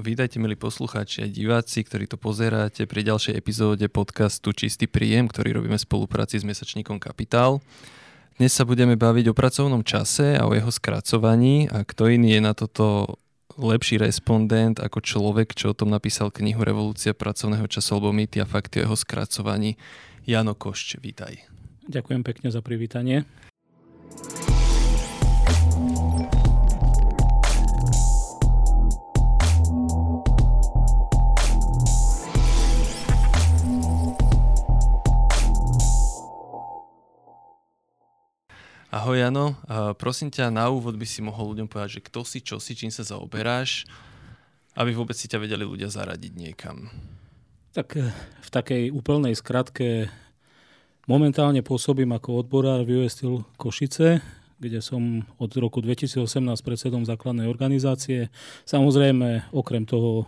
Vítajte milí poslucháči a diváci, ktorí to pozeráte pri ďalšej epizóde podcastu Čistý príjem, ktorý robíme v spolupráci s mesačníkom Kapitál. Dnes sa budeme baviť o pracovnom čase a o jeho skracovaní a kto iný je na toto lepší respondent ako človek, čo o tom napísal knihu Revolúcia pracovného času alebo mýty a fakty o jeho skracovaní. Jano Košč, vítaj. Ďakujem pekne za privítanie. Ahoj Jano, prosím ťa, na úvod by si mohol ľuďom povedať, že kto si, čo si, čím sa zaoberáš, aby vôbec si ťa vedeli ľudia zaradiť niekam. Tak eh, v takej úplnej skratke momentálne pôsobím ako odborár v US Steel Košice, kde som od roku 2018 predsedom základnej organizácie. Samozrejme, okrem toho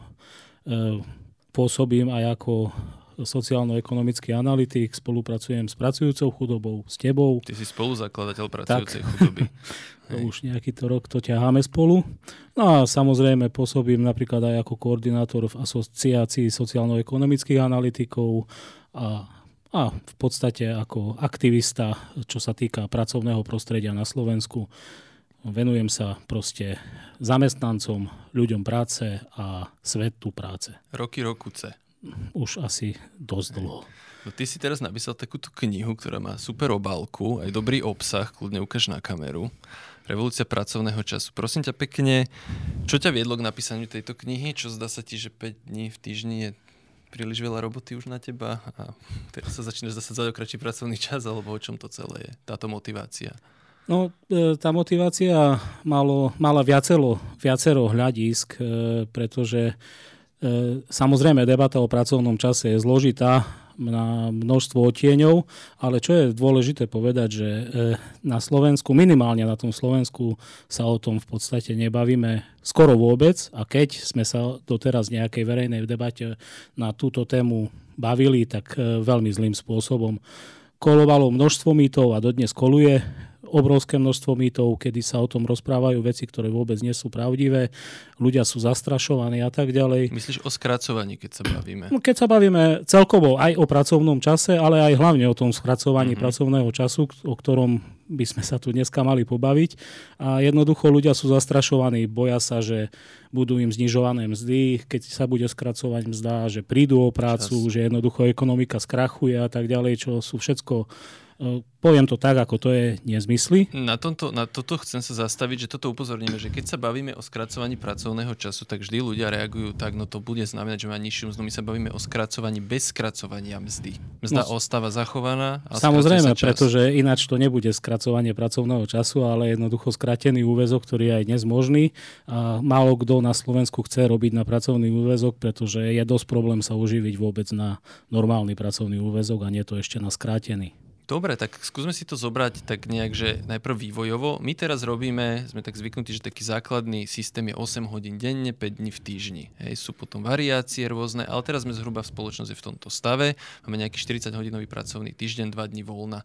e, pôsobím aj ako sociálno-ekonomický analytik, spolupracujem s pracujúcou chudobou, s tebou. Ty si spoluzakladateľ pracujúcej tak, chudoby. to už nejaký to rok to ťaháme spolu. No a samozrejme pôsobím napríklad aj ako koordinátor v asociácii sociálno-ekonomických analytikov a, a v podstate ako aktivista, čo sa týka pracovného prostredia na Slovensku. Venujem sa proste zamestnancom, ľuďom práce a svetu práce. Roky, rokuce už asi dosť dlho. No ty si teraz napísal takúto knihu, ktorá má super obálku, aj dobrý obsah, kľudne ukáž na kameru. Revolúcia pracovného času. Prosím ťa pekne, čo ťa viedlo k napísaniu tejto knihy? Čo zdá sa ti, že 5 dní v týždni je príliš veľa roboty už na teba a teraz sa začínaš zasadzať o kratší pracovný čas, alebo o čom to celé je, táto motivácia? No, e, tá motivácia malo, mala viacero, viacero hľadisk, e, pretože samozrejme, debata o pracovnom čase je zložitá na množstvo otieňov, ale čo je dôležité povedať, že e, na Slovensku, minimálne na tom Slovensku sa o tom v podstate nebavíme skoro vôbec a keď sme sa doteraz nejakej verejnej debate na túto tému bavili, tak e, veľmi zlým spôsobom. Kolovalo množstvo mýtov a dodnes koluje obrovské množstvo mýtov, kedy sa o tom rozprávajú veci, ktoré vôbec nie sú pravdivé, ľudia sú zastrašovaní a tak ďalej. Myslíš o skracovaní, keď sa bavíme? No, keď sa bavíme celkovo aj o pracovnom čase, ale aj hlavne o tom skracovaní mm-hmm. pracovného času, o ktorom by sme sa tu dneska mali pobaviť. A jednoducho ľudia sú zastrašovaní, boja sa, že budú im znižované mzdy, keď sa bude skracovať mzda, že prídu o prácu, Čas. že jednoducho ekonomika skrachuje a tak ďalej, čo sú všetko poviem to tak, ako to je nezmysly. Na, tomto, na toto chcem sa zastaviť, že toto upozorníme, že keď sa bavíme o skracovaní pracovného času, tak vždy ľudia reagujú tak, no to bude znamenať, že má nižšiu mzdu. My sa bavíme o skracovaní bez skracovania mzdy. Mzda no, ostáva zachovaná. A samozrejme, pretože ináč to nebude skracovanie pracovného času, ale jednoducho skratený úvezok, ktorý je aj dnes možný. A málo kto na Slovensku chce robiť na pracovný úvezok, pretože je dosť problém sa uživiť vôbec na normálny pracovný úvezok a nie to ešte na skrátený. Dobre, tak skúsme si to zobrať tak nejak, že najprv vývojovo. My teraz robíme, sme tak zvyknutí, že taký základný systém je 8 hodín denne, 5 dní v týždni. Hej, sú potom variácie rôzne, ale teraz sme zhruba v spoločnosti v tomto stave. Máme nejaký 40 hodinový pracovný týždeň, 2 dní voľna.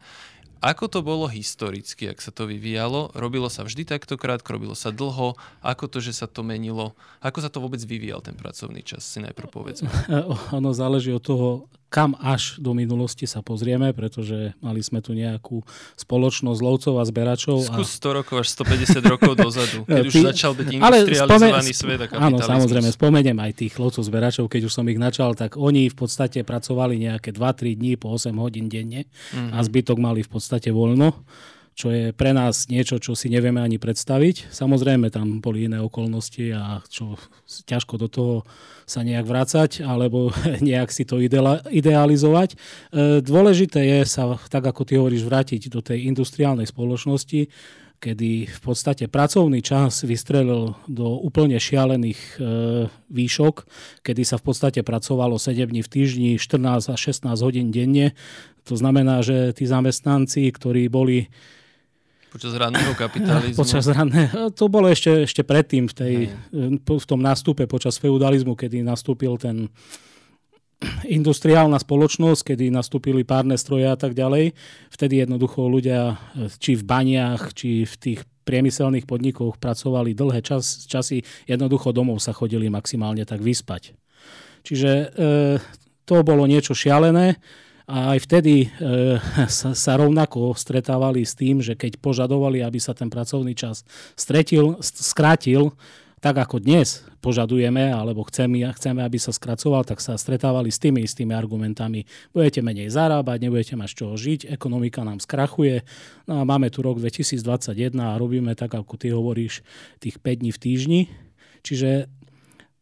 Ako to bolo historicky, ak sa to vyvíjalo? Robilo sa vždy takto krátko, robilo sa dlho? Ako to, že sa to menilo? Ako sa to vôbec vyvíjal ten pracovný čas, si najprv povedzme. Ono záleží od toho, kam až do minulosti sa pozrieme, pretože mali sme tu nejakú spoločnosť lovcov a zberačov. Skús 100 rokov až 150 rokov dozadu, keď Ty, už začal byť industrializovaný spome- svet a Áno, samozrejme, spomeniem aj tých lovcov zberačov, keď už som ich načal, tak oni v podstate pracovali nejaké 2-3 dní po 8 hodín denne mm-hmm. a zbytok mali v podstate voľno čo je pre nás niečo, čo si nevieme ani predstaviť. Samozrejme, tam boli iné okolnosti a čo ťažko do toho sa nejak vrácať alebo nejak si to idealizovať. E, dôležité je sa, tak ako ty hovoríš, vrátiť do tej industriálnej spoločnosti, kedy v podstate pracovný čas vystrelil do úplne šialených e, výšok, kedy sa v podstate pracovalo 7 dní v týždni, 14 až 16 hodín denne. To znamená, že tí zamestnanci, ktorí boli Počas ranného kapitalizmu? Počas ranného, to bolo ešte, ešte predtým v, tej, v tom nástupe počas feudalizmu, kedy nastúpil ten industriálna spoločnosť, kedy nastúpili párne stroje a tak ďalej. Vtedy jednoducho ľudia, či v baniach, či v tých priemyselných podnikoch pracovali dlhé čas, časy, jednoducho domov sa chodili maximálne tak vyspať. Čiže e, to bolo niečo šialené a aj vtedy e, sa, rovnako stretávali s tým, že keď požadovali, aby sa ten pracovný čas stretil, skrátil, tak ako dnes požadujeme, alebo chceme, chceme, aby sa skracoval, tak sa stretávali s tými istými argumentami. Budete menej zarábať, nebudete mať z čoho žiť, ekonomika nám skrachuje. No a máme tu rok 2021 a robíme tak, ako ty hovoríš, tých 5 dní v týždni. Čiže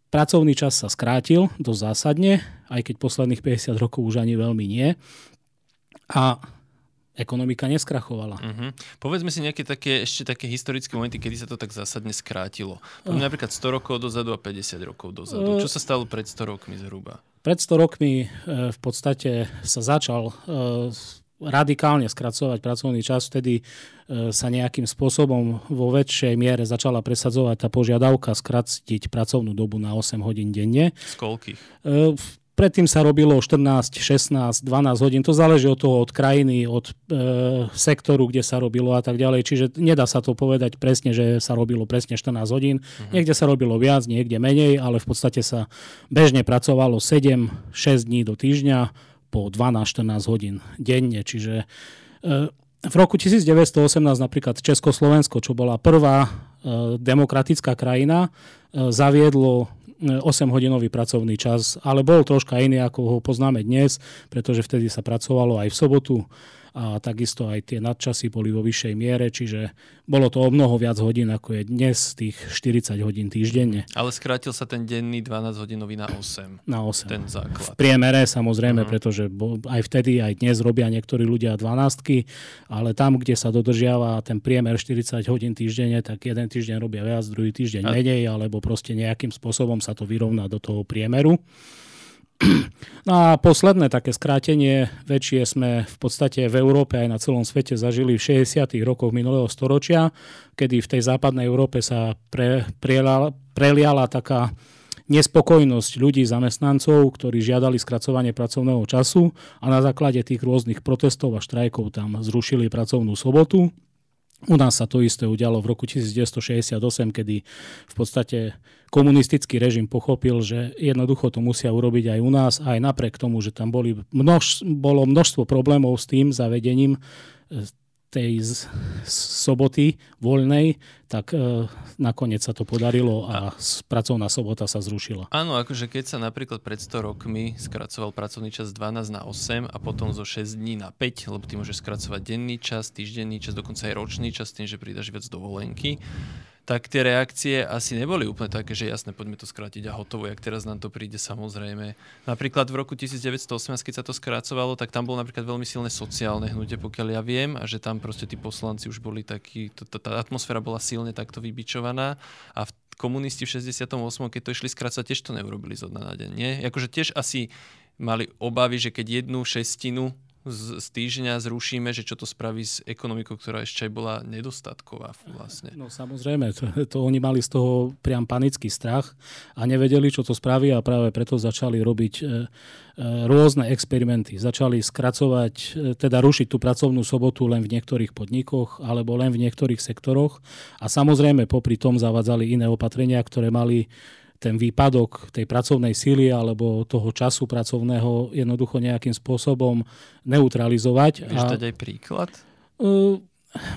pracovný čas sa skrátil dosť zásadne, aj keď posledných 50 rokov už ani veľmi nie. A ekonomika neskrachovala. Uh-huh. Povedzme si nejaké také, ešte také historické momenty, kedy sa to tak zásadne skrátilo. Uh. Napríklad 100 rokov dozadu a 50 rokov dozadu. Uh. Čo sa stalo pred 100 rokmi zhruba? Pred 100 rokmi e, v podstate sa začal e, radikálne skracovať pracovný čas, vtedy e, sa nejakým spôsobom vo väčšej miere začala presadzovať tá požiadavka skratiť pracovnú dobu na 8 hodín denne. Z koľkých? Predtým sa robilo 14, 16, 12 hodín. To záleží od toho, od krajiny, od e, sektoru, kde sa robilo a tak ďalej. Čiže nedá sa to povedať presne, že sa robilo presne 14 hodín. Uh-huh. Niekde sa robilo viac, niekde menej, ale v podstate sa bežne pracovalo 7, 6 dní do týždňa po 12-14 hodín denne. Čiže e, v roku 1918 napríklad Československo, čo bola prvá e, demokratická krajina, e, zaviedlo 8-hodinový pracovný čas, ale bol troška iný, ako ho poznáme dnes, pretože vtedy sa pracovalo aj v sobotu a takisto aj tie nadčasy boli vo vyššej miere, čiže bolo to o mnoho viac hodín, ako je dnes tých 40 hodín týždenne. Ale skrátil sa ten denný 12 hodinový na 8. Na 8. Ten základ. V priemere samozrejme, uh-huh. pretože aj vtedy, aj dnes robia niektorí ľudia 12, ale tam, kde sa dodržiava ten priemer 40 hodín týždenne, tak jeden týždeň robia viac, druhý týždeň menej, alebo proste nejakým spôsobom sa to vyrovná do toho priemeru. No a posledné také skrátenie väčšie sme v podstate v Európe aj na celom svete zažili v 60. rokoch minulého storočia, kedy v tej západnej Európe sa pre, preliala, preliala taká nespokojnosť ľudí, zamestnancov, ktorí žiadali skracovanie pracovného času a na základe tých rôznych protestov a štrajkov tam zrušili pracovnú sobotu. U nás sa to isté udialo v roku 1968, kedy v podstate komunistický režim pochopil, že jednoducho to musia urobiť aj u nás, aj napriek tomu, že tam boli množ, bolo množstvo problémov s tým zavedením e, tej z, soboty voľnej, tak e, nakoniec sa to podarilo a pracovná sobota sa zrušila. Áno, akože keď sa napríklad pred 100 rokmi skracoval pracovný čas z 12 na 8 a potom zo 6 dní na 5, lebo ty môžeš skracovať denný čas, týždenný čas, dokonca aj ročný čas, tým, že pridaš viac dovolenky, tak tie reakcie asi neboli úplne také, že jasne, poďme to skrátiť a hotovo, jak teraz nám to príde samozrejme. Napríklad v roku 1918, keď sa to skrácovalo, tak tam bolo napríklad veľmi silné sociálne hnutie, pokiaľ ja viem, a že tam proste tí poslanci už boli takí, tá atmosféra bola silne takto vybičovaná a v komunisti v 68. keď to išli skrácať, tiež to neurobili zo dna na deň. Nie? Akože tiež asi mali obavy, že keď jednu šestinu z, z týždňa zrušíme, že čo to spraví s ekonomikou, ktorá ešte aj bola nedostatková vlastne. No samozrejme, to, to oni mali z toho priam panický strach a nevedeli, čo to spraví a práve preto začali robiť e, e, rôzne experimenty. Začali skracovať, e, teda rušiť tú pracovnú sobotu len v niektorých podnikoch alebo len v niektorých sektoroch a samozrejme popri tom zavadzali iné opatrenia, ktoré mali ten výpadok tej pracovnej síly alebo toho času pracovného jednoducho nejakým spôsobom neutralizovať. Vieš dať aj príklad?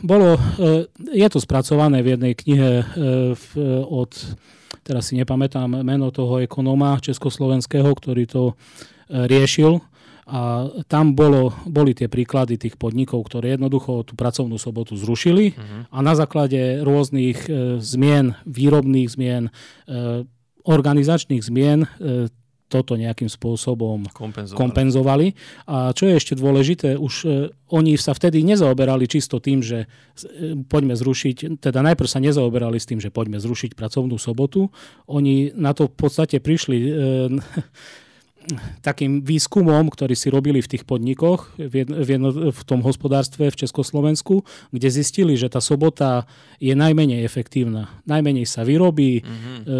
Bolo, je to spracované v jednej knihe od, teraz si nepamätám meno toho ekonóma československého, ktorý to riešil. A tam bolo, boli tie príklady tých podnikov, ktoré jednoducho tú pracovnú sobotu zrušili uh-huh. a na základe rôznych e, zmien, výrobných zmien, e, organizačných zmien e, toto nejakým spôsobom kompenzovali. kompenzovali. A čo je ešte dôležité, už e, oni sa vtedy nezaoberali čisto tým, že e, poďme zrušiť, teda najprv sa nezaoberali s tým, že poďme zrušiť pracovnú sobotu. Oni na to v podstate prišli takým výskumom, ktorý si robili v tých podnikoch, v, jedno, v, jedno, v tom hospodárstve v Československu, kde zistili, že tá sobota je najmenej efektívna. Najmenej sa vyrobí, mm-hmm. e,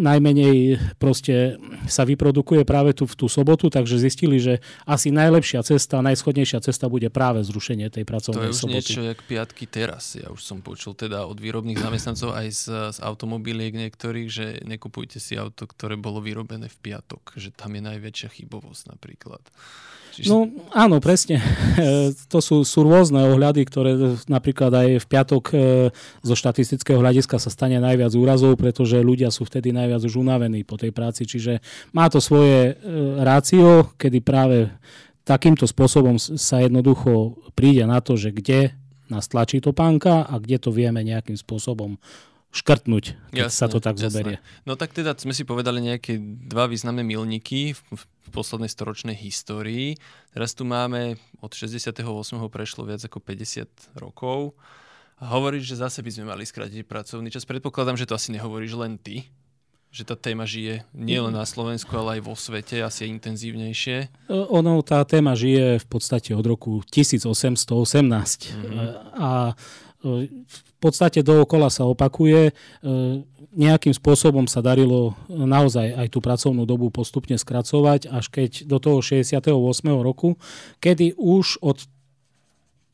najmenej proste sa vyprodukuje práve tu v tú sobotu, takže zistili, že asi najlepšia cesta, najschodnejšia cesta bude práve zrušenie tej pracovnej soboty. To je už soboty. niečo jak piatky teraz. Ja už som počul teda od výrobných zamestnancov aj z, z automobiliek niektorých, že nekupujte si auto, ktoré bolo vyrobené v piatok, že tam je najväčšia chybovosť napríklad. Čiže... No áno, presne. to sú, sú rôzne ohľady, ktoré napríklad aj v piatok e, zo štatistického hľadiska sa stane najviac úrazov, pretože ľudia sú vtedy najviac už unavení po tej práci. Čiže má to svoje e, rácio, kedy práve takýmto spôsobom sa jednoducho príde na to, že kde nás tlačí topánka a kde to vieme nejakým spôsobom škrtnúť, keď jasné, sa to tak jasné. zoberie. No tak teda sme si povedali nejaké dva významné milníky v, v poslednej storočnej histórii. Teraz tu máme od 68. prešlo viac ako 50 rokov. A hovoríš, že zase by sme mali skrátiť pracovný čas. Predpokladám, že to asi nehovoríš len ty, že tá téma žije nielen na Slovensku, ale aj vo svete asi intenzívnejšie? E, ono, tá téma žije v podstate od roku 1818 mm-hmm. a e, v podstate dookola sa opakuje. E, nejakým spôsobom sa darilo naozaj aj tú pracovnú dobu postupne skracovať, až keď do toho 68. roku, kedy už od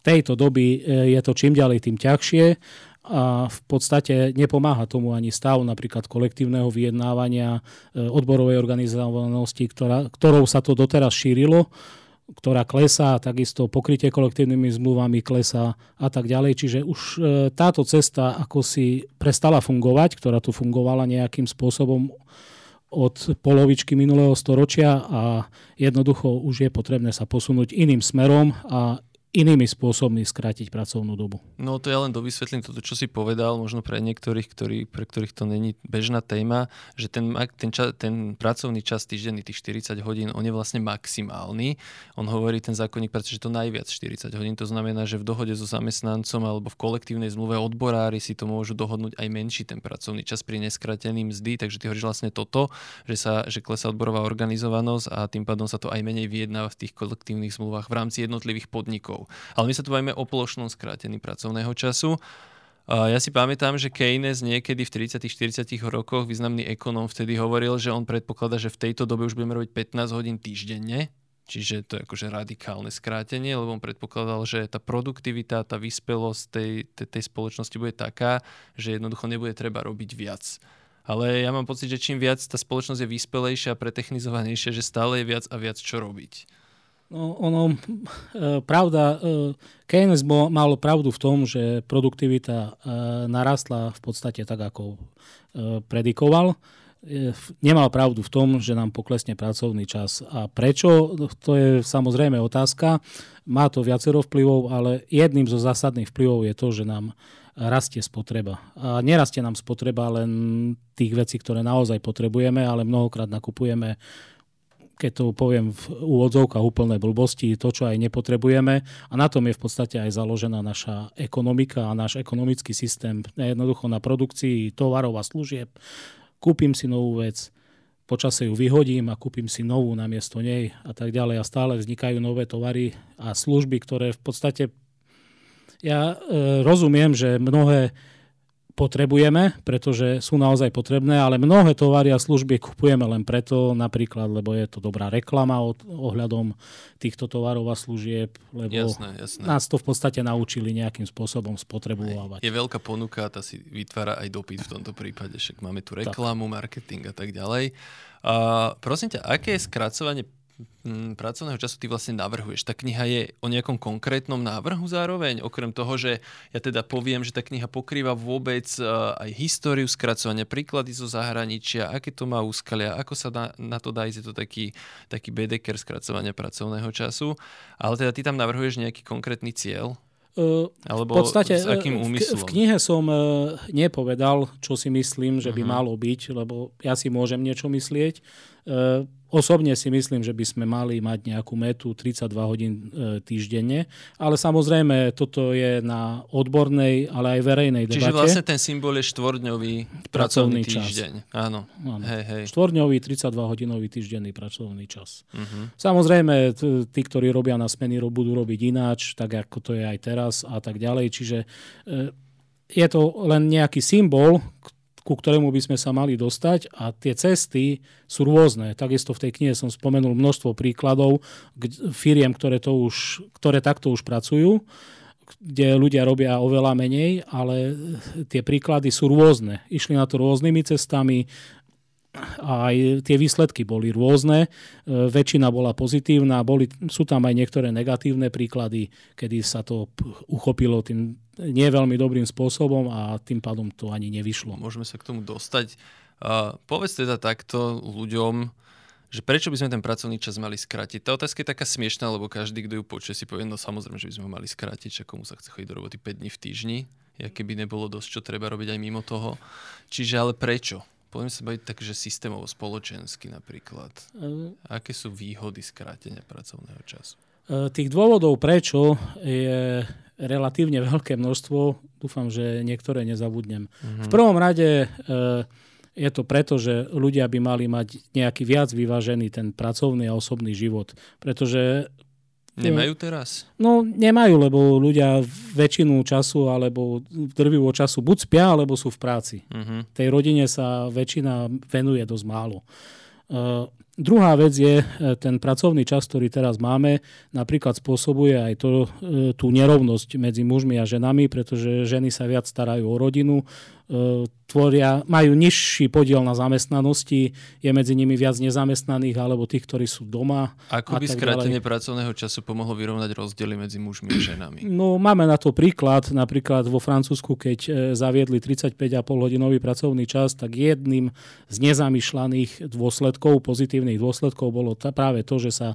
tejto doby je to čím ďalej tým ťažšie a v podstate nepomáha tomu ani stav napríklad kolektívneho vyjednávania e, odborovej organizovanosti, ktorá, ktorou sa to doteraz šírilo ktorá klesá, takisto pokrytie kolektívnymi zmluvami klesá a tak ďalej. Čiže už e, táto cesta ako si prestala fungovať, ktorá tu fungovala nejakým spôsobom od polovičky minulého storočia a jednoducho už je potrebné sa posunúť iným smerom a inými spôsobmi skrátiť pracovnú dobu. No to ja len dovysvetlím toto, čo si povedal, možno pre niektorých, ktorí, pre ktorých to není bežná téma, že ten, ten, ča, ten pracovný čas týždenný, tých 40 hodín, on je vlastne maximálny. On hovorí ten zákonník, pretože to najviac 40 hodín. To znamená, že v dohode so zamestnancom alebo v kolektívnej zmluve odborári si to môžu dohodnúť aj menší ten pracovný čas pri neskratený mzdy, takže ty hovoríš vlastne toto, že sa že klesá odborová organizovanosť a tým pádom sa to aj menej vyjednáva v tých kolektívnych zmluvách v rámci jednotlivých podnikov rokov. Ale my sa tu bavíme o plošnom skrátení pracovného času. Ja si pamätám, že Keynes niekedy v 30-40 rokoch, významný ekonóm, vtedy hovoril, že on predpokladá, že v tejto dobe už budeme robiť 15 hodín týždenne, čiže to je akože radikálne skrátenie, lebo on predpokladal, že tá produktivita, tá vyspelosť tej, tej, tej spoločnosti bude taká, že jednoducho nebude treba robiť viac. Ale ja mám pocit, že čím viac tá spoločnosť je vyspelejšia a pretechnizovanejšia, že stále je viac a viac čo robiť. No, ono, e, pravda, e, Keynes mal pravdu v tom, že produktivita e, narastla v podstate tak, ako predikoval. Nemal pravdu v tom, že nám poklesne pracovný čas. A prečo? To je samozrejme otázka. Má to viacero vplyvov, ale jedným zo zásadných vplyvov je to, že nám rastie spotreba. A nerastie nám spotreba len tých vecí, ktoré naozaj potrebujeme, ale mnohokrát nakupujeme keď to poviem v úvodzovkách úplné blbosti, to, čo aj nepotrebujeme. A na tom je v podstate aj založená naša ekonomika a náš ekonomický systém. Jednoducho na produkcii tovarov a služieb. Kúpim si novú vec, počase ju vyhodím a kúpim si novú namiesto nej a tak ďalej. A stále vznikajú nové tovary a služby, ktoré v podstate ja e, rozumiem, že mnohé potrebujeme, pretože sú naozaj potrebné, ale mnohé tovary a služby kupujeme len preto, napríklad, lebo je to dobrá reklama od, ohľadom týchto tovarov a služieb, lebo jasné, jasné. nás to v podstate naučili nejakým spôsobom spotrebovať. Je veľká ponuka, tá si vytvára aj dopyt v tomto prípade, však máme tu reklamu, tak. marketing a tak ďalej. A prosím ťa, aké je skracovanie pracovného času ty vlastne navrhuješ? Tá kniha je o nejakom konkrétnom návrhu zároveň, okrem toho, že ja teda poviem, že tá kniha pokrýva vôbec aj históriu skracovania, príklady zo zahraničia, aké to má úskalia, ako sa na, na to dá ísť, je to taký, taký bedeker skracovania pracovného času, ale teda ty tam navrhuješ nejaký konkrétny cieľ? Alebo v podstate s akým úmyslom? V, v knihe som nepovedal, čo si myslím, že by uh-huh. malo byť, lebo ja si môžem niečo myslieť. Osobne si myslím, že by sme mali mať nejakú metu 32 hodín e, týždenne, ale samozrejme toto je na odbornej, ale aj verejnej debate. Čiže vlastne ten symbol je štvordňový pracovný, pracovný týždeň. Čas. Áno. Áno. Hej, hej. Štvordňový, 32-hodinový týždenný pracovný čas. Uh-huh. Samozrejme, tí, ktorí robia na smeny, budú robiť ináč, tak ako to je aj teraz a tak ďalej. Čiže e, je to len nejaký symbol, ku ktorému by sme sa mali dostať a tie cesty sú rôzne. Takisto v tej knihe som spomenul množstvo príkladov firiem, ktoré, to už, ktoré takto už pracujú kde ľudia robia oveľa menej, ale tie príklady sú rôzne. Išli na to rôznymi cestami, a aj tie výsledky boli rôzne. E, väčšina bola pozitívna, boli, sú tam aj niektoré negatívne príklady, kedy sa to uchopilo tým nie veľmi dobrým spôsobom a tým pádom to ani nevyšlo. Môžeme sa k tomu dostať. Uh, povedz teda takto ľuďom, že prečo by sme ten pracovný čas mali skrátiť. Tá otázka je taká smiešná, lebo každý, kto ju počuje, si povie, no samozrejme, že by sme ho mali skrátiť, že komu sa chce chodiť do roboty 5 dní v týždni, keby nebolo dosť, čo treba robiť aj mimo toho. Čiže ale prečo? Poďme sa baviť tak, že systémovo, spoločensky napríklad. Uh, Aké sú výhody skrátenia pracovného času? Uh, tých dôvodov prečo je relatívne veľké množstvo. Dúfam, že niektoré nezabudnem. Uh-huh. V prvom rade uh, je to preto, že ľudia by mali mať nejaký viac vyvážený ten pracovný a osobný život. Pretože Nemajú teraz? No nemajú, lebo ľudia väčšinu času alebo drvivú času buď spia, alebo sú v práci. Uh-huh. Tej rodine sa väčšina venuje dosť málo. Uh, druhá vec je, e, ten pracovný čas, ktorý teraz máme, napríklad spôsobuje aj to, uh, tú nerovnosť medzi mužmi a ženami, pretože ženy sa viac starajú o rodinu, uh, tvoria, majú nižší podiel na zamestnanosti, je medzi nimi viac nezamestnaných alebo tých, ktorí sú doma. Ako by skrátenie pracovného času pomohlo vyrovnať rozdiely medzi mužmi a ženami? No, máme na to príklad. Napríklad vo Francúzsku, keď e, zaviedli 35,5 hodinový pracovný čas, tak jedným z nezamýšľaných dôsledkov, pozitívnych dôsledkov bolo t- práve to, že sa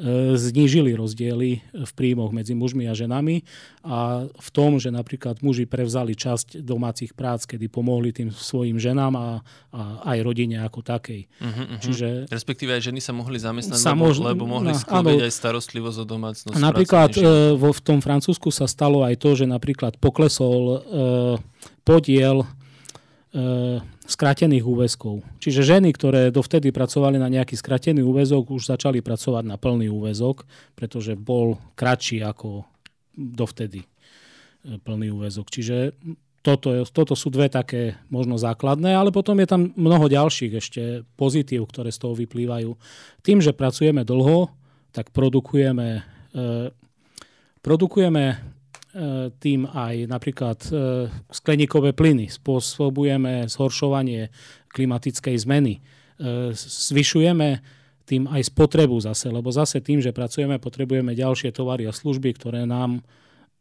e, znížili rozdiely v príjmoch medzi mužmi a ženami a v tom, že napríklad muži prevzali časť domácich prác, kedy pomohli tým svojim ženám a, a aj rodine ako takej. Uh-huh, uh-huh. Čiže, Respektíve aj ženy sa mohli zamestnať, sa mož... lebo, mohli sklobiť aj starostlivosť o domácnosť. Napríklad e, vo, v tom Francúzsku sa stalo aj to, že napríklad poklesol e, podiel skratených úväzkov. Čiže ženy, ktoré dovtedy pracovali na nejaký skratený úväzok, už začali pracovať na plný úväzok, pretože bol kratší ako dovtedy e, plný úväzok. Čiže toto, toto sú dve také možno základné, ale potom je tam mnoho ďalších ešte pozitív, ktoré z toho vyplývajú. Tým, že pracujeme dlho, tak produkujeme, e, produkujeme e, tým aj napríklad e, skleníkové plyny, spôsobujeme zhoršovanie klimatickej zmeny, e, zvyšujeme tým aj spotrebu zase, lebo zase tým, že pracujeme, potrebujeme ďalšie tovary a služby, ktoré nám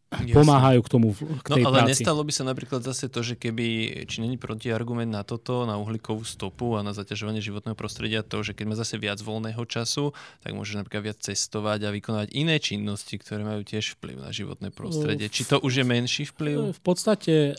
Jasne. pomáhajú k tomu k tej No ale práci. nestalo by sa napríklad zase to, že keby, či není protiargument na toto, na uhlíkovú stopu a na zaťažovanie životného prostredia to, že keď má zase viac voľného času, tak môže napríklad viac cestovať a vykonávať iné činnosti, ktoré majú tiež vplyv na životné prostredie. Či to už je menší vplyv? V podstate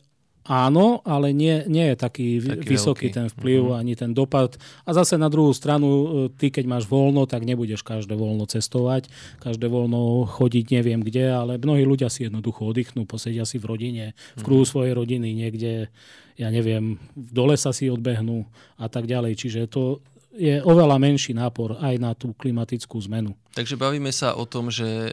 Áno, ale nie, nie je taký, taký vysoký veľký. ten vplyv uh-huh. ani ten dopad. A zase na druhú stranu, e, ty keď máš voľno, tak nebudeš každé voľno cestovať, každé voľno chodiť neviem kde, ale mnohí ľudia si jednoducho oddychnú, posedia si v rodine, v kruhu uh-huh. svojej rodiny niekde, ja neviem, do lesa si odbehnú a tak ďalej. Čiže to je oveľa menší nápor aj na tú klimatickú zmenu. Takže bavíme sa o tom, že e,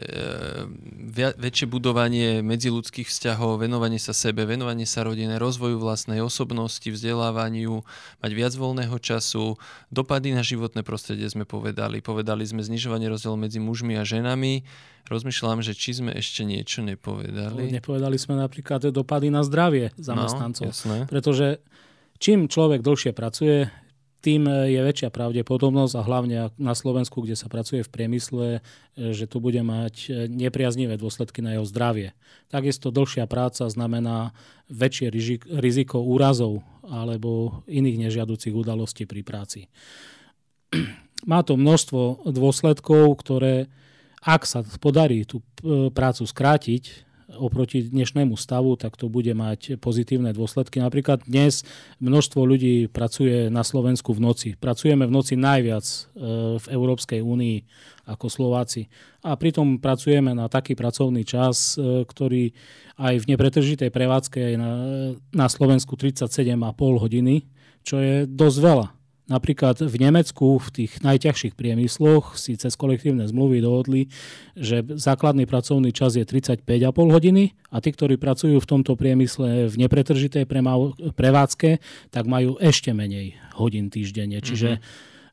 väčšie budovanie medziludských vzťahov, venovanie sa sebe, venovanie sa rodine, rozvoju vlastnej osobnosti, vzdelávaniu, mať viac voľného času, dopady na životné prostredie sme povedali. Povedali sme znižovanie rozdiel medzi mužmi a ženami. Rozmýšľam, že či sme ešte niečo nepovedali. Nepovedali sme napríklad dopady na zdravie zamestnancov. No, pretože čím človek dlhšie pracuje, tým e, je väčšia pravdepodobnosť a hlavne na Slovensku, kde sa pracuje v priemysle, e, že tu bude mať e, nepriaznivé dôsledky na jeho zdravie. Takisto dlhšia práca znamená väčšie riziko úrazov alebo iných nežiaducich udalostí pri práci. Má to množstvo dôsledkov, ktoré ak sa podarí tú prácu skrátiť, oproti dnešnému stavu, tak to bude mať pozitívne dôsledky. Napríklad dnes množstvo ľudí pracuje na Slovensku v noci. Pracujeme v noci najviac e, v Európskej únii ako Slováci. A pritom pracujeme na taký pracovný čas, e, ktorý aj v nepretržitej prevádzke je na, na Slovensku 37,5 hodiny, čo je dosť veľa. Napríklad v Nemecku v tých najťažších priemysloch si cez kolektívne zmluvy dohodli, že základný pracovný čas je 35,5 hodiny a tí, ktorí pracujú v tomto priemysle v nepretržitej prevádzke, tak majú ešte menej hodín týždenne. Čiže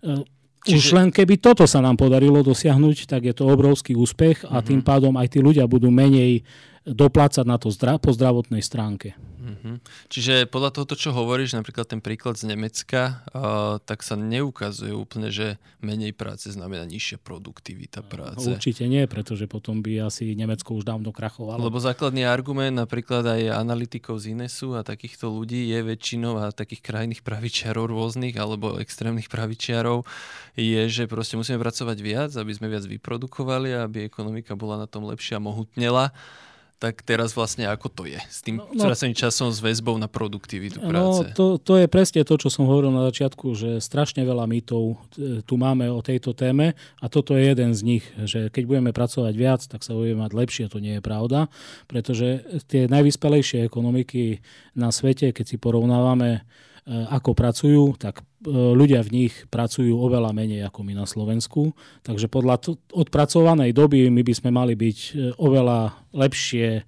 mm-hmm. Čiže... Už len keby toto sa nám podarilo dosiahnuť, tak je to obrovský úspech a mm-hmm. tým pádom aj tí ľudia budú menej doplácať na to zdra- po zdravotnej stránke. Mm-hmm. Čiže podľa toho, čo hovoríš, napríklad ten príklad z Nemecka, uh, tak sa neukazuje úplne, že menej práce znamená nižšia produktivita práce. Určite nie, pretože potom by asi Nemecko už dávno krachovalo. Lebo základný argument napríklad aj analytikov z Inesu a takýchto ľudí je väčšinou a takých krajných pravičiarov rôznych alebo extrémnych pravičiarov je, že proste musíme pracovať viac, aby sme viac vyprodukovali a aby ekonomika bola na tom lepšia a mohutnela tak teraz vlastne ako to je s tým no, no, časom s väzbou na produktivitu no, práce? No, to, to je presne to, čo som hovoril na začiatku, že strašne veľa mýtov e, tu máme o tejto téme a toto je jeden z nich, že keď budeme pracovať viac, tak sa budeme mať lepšie, to nie je pravda, pretože tie najvyspelejšie ekonomiky na svete, keď si porovnávame E, ako pracujú, tak ľudia v nich pracujú oveľa menej ako my na Slovensku. Takže podľa t- odpracovanej doby my by sme mali byť e, oveľa lepšie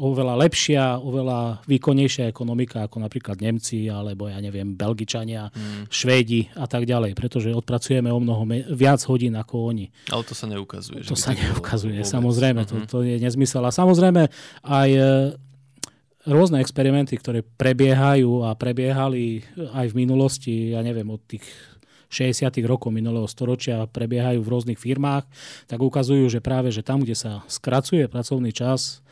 oveľa lepšia, oveľa výkonnejšia ekonomika ako napríklad Nemci alebo ja neviem Belgičania, mm. Švédi a tak ďalej, pretože odpracujeme o mnoho me- viac hodín ako oni. Ale to sa neukazuje. To sa neukazuje, samozrejme, uh-huh. to, to je nezmysel. A samozrejme aj rôzne experimenty, ktoré prebiehajú a prebiehali aj v minulosti, ja neviem, od tých 60. rokov minulého storočia prebiehajú v rôznych firmách, tak ukazujú, že práve že tam, kde sa skracuje pracovný čas,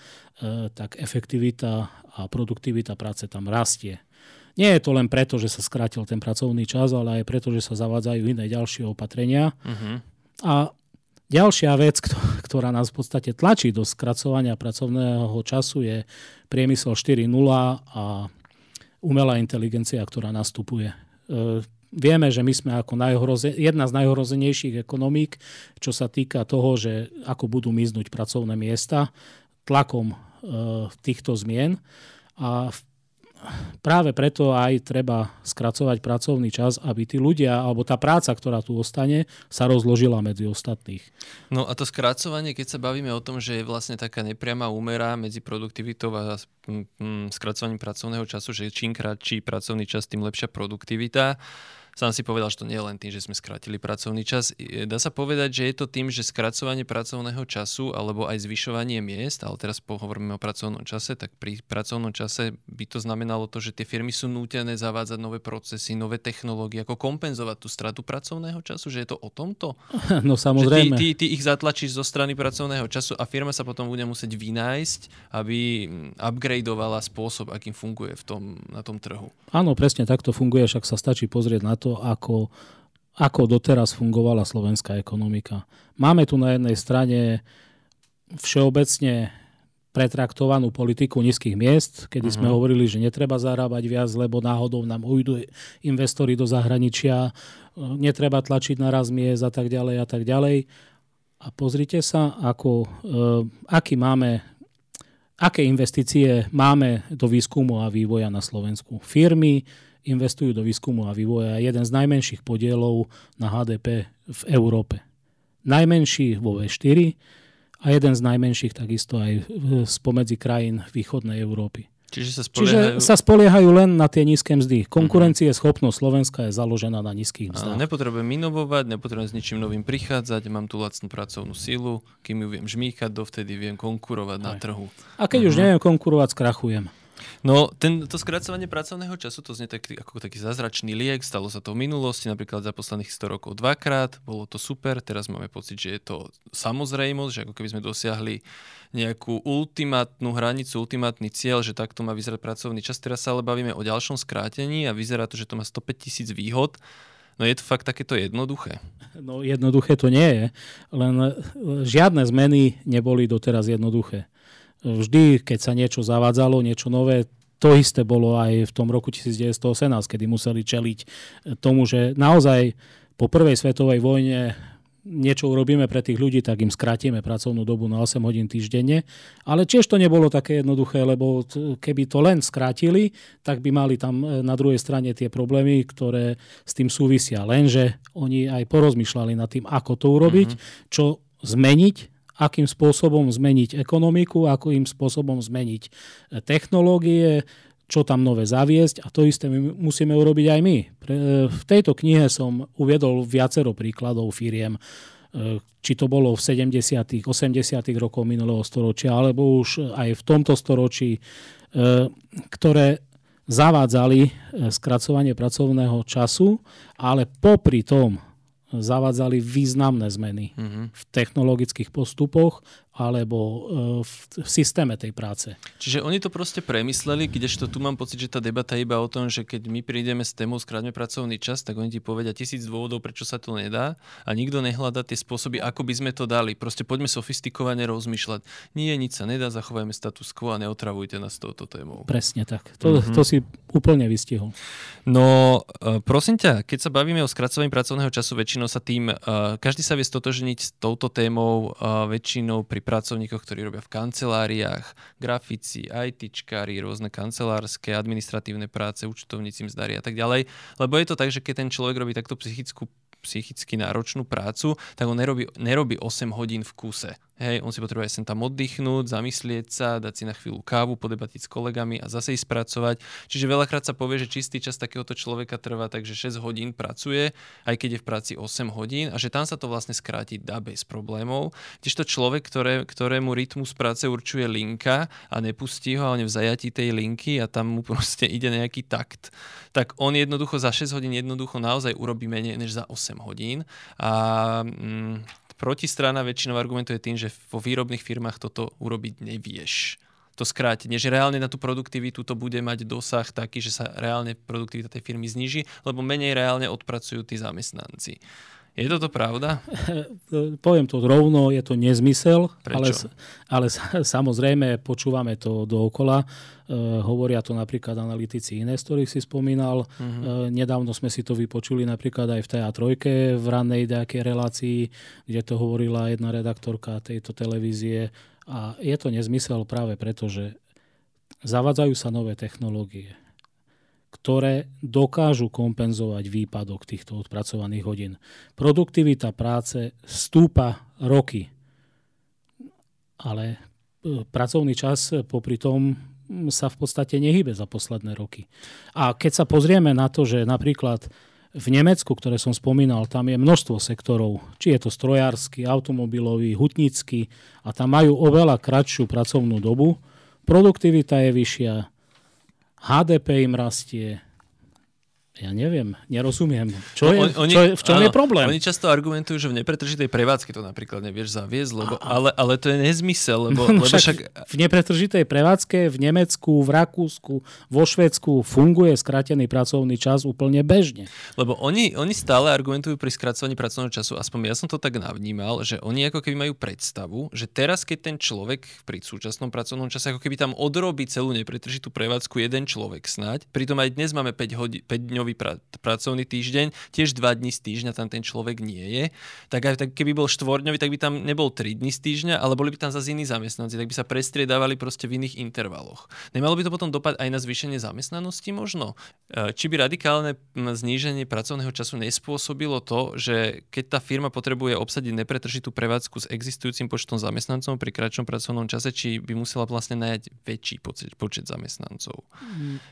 e, tak efektivita a produktivita práce tam rastie. Nie je to len preto, že sa skrátil ten pracovný čas, ale aj preto, že sa zavádzajú iné ďalšie opatrenia. Uh-huh. A Ďalšia vec, ktorá nás v podstate tlačí do skracovania pracovného času je priemysel 4.0 a umelá inteligencia, ktorá nastupuje. E, vieme, že my sme ako najhroze, jedna z najhrozenejších ekonomík, čo sa týka toho, že ako budú miznúť pracovné miesta tlakom e, týchto zmien. A v práve preto aj treba skracovať pracovný čas, aby tí ľudia, alebo tá práca, ktorá tu ostane, sa rozložila medzi ostatných. No a to skracovanie, keď sa bavíme o tom, že je vlastne taká nepriama úmera medzi produktivitou a skracovaním pracovného času, že čím kratší pracovný čas, tým lepšia produktivita sám si povedal, že to nie je len tým, že sme skrátili pracovný čas. Dá sa povedať, že je to tým, že skracovanie pracovného času alebo aj zvyšovanie miest, ale teraz pohovoríme o pracovnom čase, tak pri pracovnom čase by to znamenalo to, že tie firmy sú nútené zavádzať nové procesy, nové technológie, ako kompenzovať tú stratu pracovného času, že je to o tomto? No samozrejme. Že ty, ty, ty ich zatlačíš zo strany pracovného času a firma sa potom bude musieť vynájsť, aby upgradeovala spôsob, akým funguje v tom, na tom trhu. Áno, presne takto funguje, však sa stačí pozrieť na to, to, ako, ako doteraz fungovala slovenská ekonomika. Máme tu na jednej strane všeobecne pretraktovanú politiku nízkych miest, kedy uh-huh. sme mhm. hovorili, že netreba zarábať viac, lebo náhodou nám ujdu investori do zahraničia, netreba tlačiť na raz miest a tak ďalej a tak ďalej. A pozrite sa, ako, uh, aký máme, aké investície máme do výskumu a vývoja na Slovensku. Firmy, investujú do výskumu a vývoja jeden z najmenších podielov na HDP v Európe. Najmenší vo V4 a jeden z najmenších takisto aj spomedzi krajín východnej Európy. Čiže sa spoliehajú... Čiže sa spoliehajú len na tie nízke mzdy. Konkurencie schopnosť Slovenska je založená na nízkych mzdách. nepotrebujem inovovať, nepotrebujem s ničím novým prichádzať, mám tu lacnú pracovnú silu, kým ju viem žmýkať, dovtedy viem konkurovať Aj. na trhu. A keď uh-huh. už mhm. neviem konkurovať, skrachujem. No, ten, to skracovanie pracovného času, to znie tak, ako taký zázračný liek, stalo sa to v minulosti, napríklad za posledných 100 rokov dvakrát, bolo to super, teraz máme pocit, že je to samozrejmosť, že ako keby sme dosiahli nejakú ultimátnu hranicu, ultimátny cieľ, že takto má vyzerať pracovný čas. Teraz sa ale bavíme o ďalšom skrátení a vyzerá to, že to má 105 tisíc výhod. No je to fakt takéto jednoduché? No jednoduché to nie je, len žiadne zmeny neboli doteraz jednoduché vždy, keď sa niečo zavádzalo, niečo nové, to isté bolo aj v tom roku 1918, kedy museli čeliť tomu, že naozaj po prvej svetovej vojne niečo urobíme pre tých ľudí, tak im skrátime pracovnú dobu na 8 hodín týždenne. Ale tiež to nebolo také jednoduché, lebo keby to len skrátili, tak by mali tam e, na druhej strane tie problémy, ktoré s tým súvisia. Lenže oni aj porozmýšľali nad tým, ako to urobiť, mm-hmm. čo zmeniť, akým spôsobom zmeniť ekonomiku, akým spôsobom zmeniť e, technológie, čo tam nové zaviesť a to isté my musíme urobiť aj my. V tejto knihe som uviedol viacero príkladov firiem, e, či to bolo v 70. 80. rokov minulého storočia, alebo už aj v tomto storočí, e, ktoré zavádzali e, skracovanie pracovného času, ale popri tom zavádzali významné zmeny mm-hmm. v technologických postupoch alebo e, v, v systéme tej práce. Čiže oni to proste premysleli, kdežto tu mám pocit, že tá debata je iba o tom, že keď my prídeme s témou skráťme pracovný čas, tak oni ti povedia tisíc dôvodov, prečo sa to nedá a nikto nehľadá tie spôsoby, ako by sme to dali. Proste poďme sofistikovane rozmýšľať. Nie, nič sa nedá, zachovajme status quo a neotravujte nás touto témou. Presne tak. To, mm-hmm. to si úplne vystihol. No, e, prosím ťa, keď sa bavíme o skracovaní pracovného času, väčšinou sa tým, e, každý sa vie stotožniť s touto témou väčšinou pri pracovníkoch, ktorí robia v kanceláriách, grafici, ITčkári, rôzne kancelárske, administratívne práce, účtovníci, mzdari a tak ďalej. Lebo je to tak, že keď ten človek robí takto psychickú psychicky náročnú prácu, tak on nerobí, nerobí 8 hodín v kuse. Hej, on si potrebuje sem tam oddychnúť, zamyslieť sa, dať si na chvíľu kávu, podebatiť s kolegami a zase ísť pracovať. Čiže veľakrát sa povie, že čistý čas takéhoto človeka trvá takže 6 hodín pracuje, aj keď je v práci 8 hodín a že tam sa to vlastne skráti dá bez problémov. to človek, ktoré, ktorému rytmus práce určuje linka a nepustí ho a on je v zajatí tej linky a tam mu proste ide nejaký takt, tak on jednoducho za 6 hodín jednoducho naozaj urobí menej než za 8 hodín. A mm, protistrana väčšinou argumentuje tým, že vo výrobných firmách toto urobiť nevieš to skrátenie, že reálne na tú produktivitu to bude mať dosah taký, že sa reálne produktivita tej firmy zniží, lebo menej reálne odpracujú tí zamestnanci. Je toto pravda? Poviem to rovno, je to nezmysel, ale, ale samozrejme počúvame to dookola. E, hovoria to napríklad analytici iné, z ktorých si spomínal. Uh-huh. E, nedávno sme si to vypočuli napríklad aj v TA3 v rannej nejakej relácii, kde to hovorila jedna redaktorka tejto televízie. A je to nezmysel práve preto, že zavadzajú sa nové technológie ktoré dokážu kompenzovať výpadok týchto odpracovaných hodín. Produktivita práce stúpa roky, ale e, pracovný čas popri tom sa v podstate nehybe za posledné roky. A keď sa pozrieme na to, že napríklad v Nemecku, ktoré som spomínal, tam je množstvo sektorov, či je to strojársky, automobilový, hutnícky a tam majú oveľa kratšiu pracovnú dobu, produktivita je vyššia, HDP im rastie, ja neviem, nerozumiem. Čo je, no, oni, čo je, v čom áno, je problém? Oni často argumentujú, že v nepretržitej prevádzke to napríklad nevieš zaviesť, lebo, a, ale, ale to je nezmysel. Lebo, no, lebo však... V nepretržitej prevádzke v Nemecku, v Rakúsku, vo Švedsku funguje skratený pracovný čas úplne bežne. Lebo oni, oni stále argumentujú pri skracovaní pracovného času, aspoň ja som to tak navnímal, že oni ako keby majú predstavu, že teraz, keď ten človek pri súčasnom pracovnom čase ako keby tam odrobí celú nepretržitú prevádzku jeden človek snáď, pritom aj dnes máme 5, hodí, 5 dvojhodinový pra- pracovný týždeň, tiež dva dní z týždňa tam ten človek nie je, tak aj tak keby bol štvorňový, tak by tam nebol tri dní z týždňa, ale boli by tam zase iní zamestnanci, tak by sa prestriedávali proste v iných intervaloch. Nemalo by to potom dopad aj na zvýšenie zamestnanosti možno? E, či by radikálne zníženie pracovného času nespôsobilo to, že keď tá firma potrebuje obsadiť nepretržitú prevádzku s existujúcim počtom zamestnancov pri kratšom pracovnom čase, či by musela vlastne najať väčší počet, počet zamestnancov?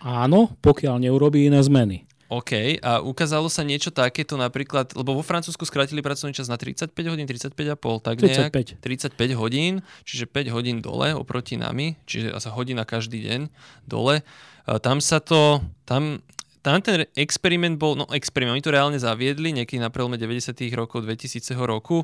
Áno, pokiaľ neurobí iné zmeny. OK, a ukázalo sa niečo takéto napríklad, lebo vo Francúzsku skrátili pracovný čas na 35 hodín, 35,5, tak 35. nejak. 35 hodín, čiže 5 hodín dole oproti nami, čiže asi hodina každý deň dole. A tam sa to, tam tam ten experiment bol, no experiment, oni to reálne zaviedli niekedy na prelome 90. rokov, 2000. roku.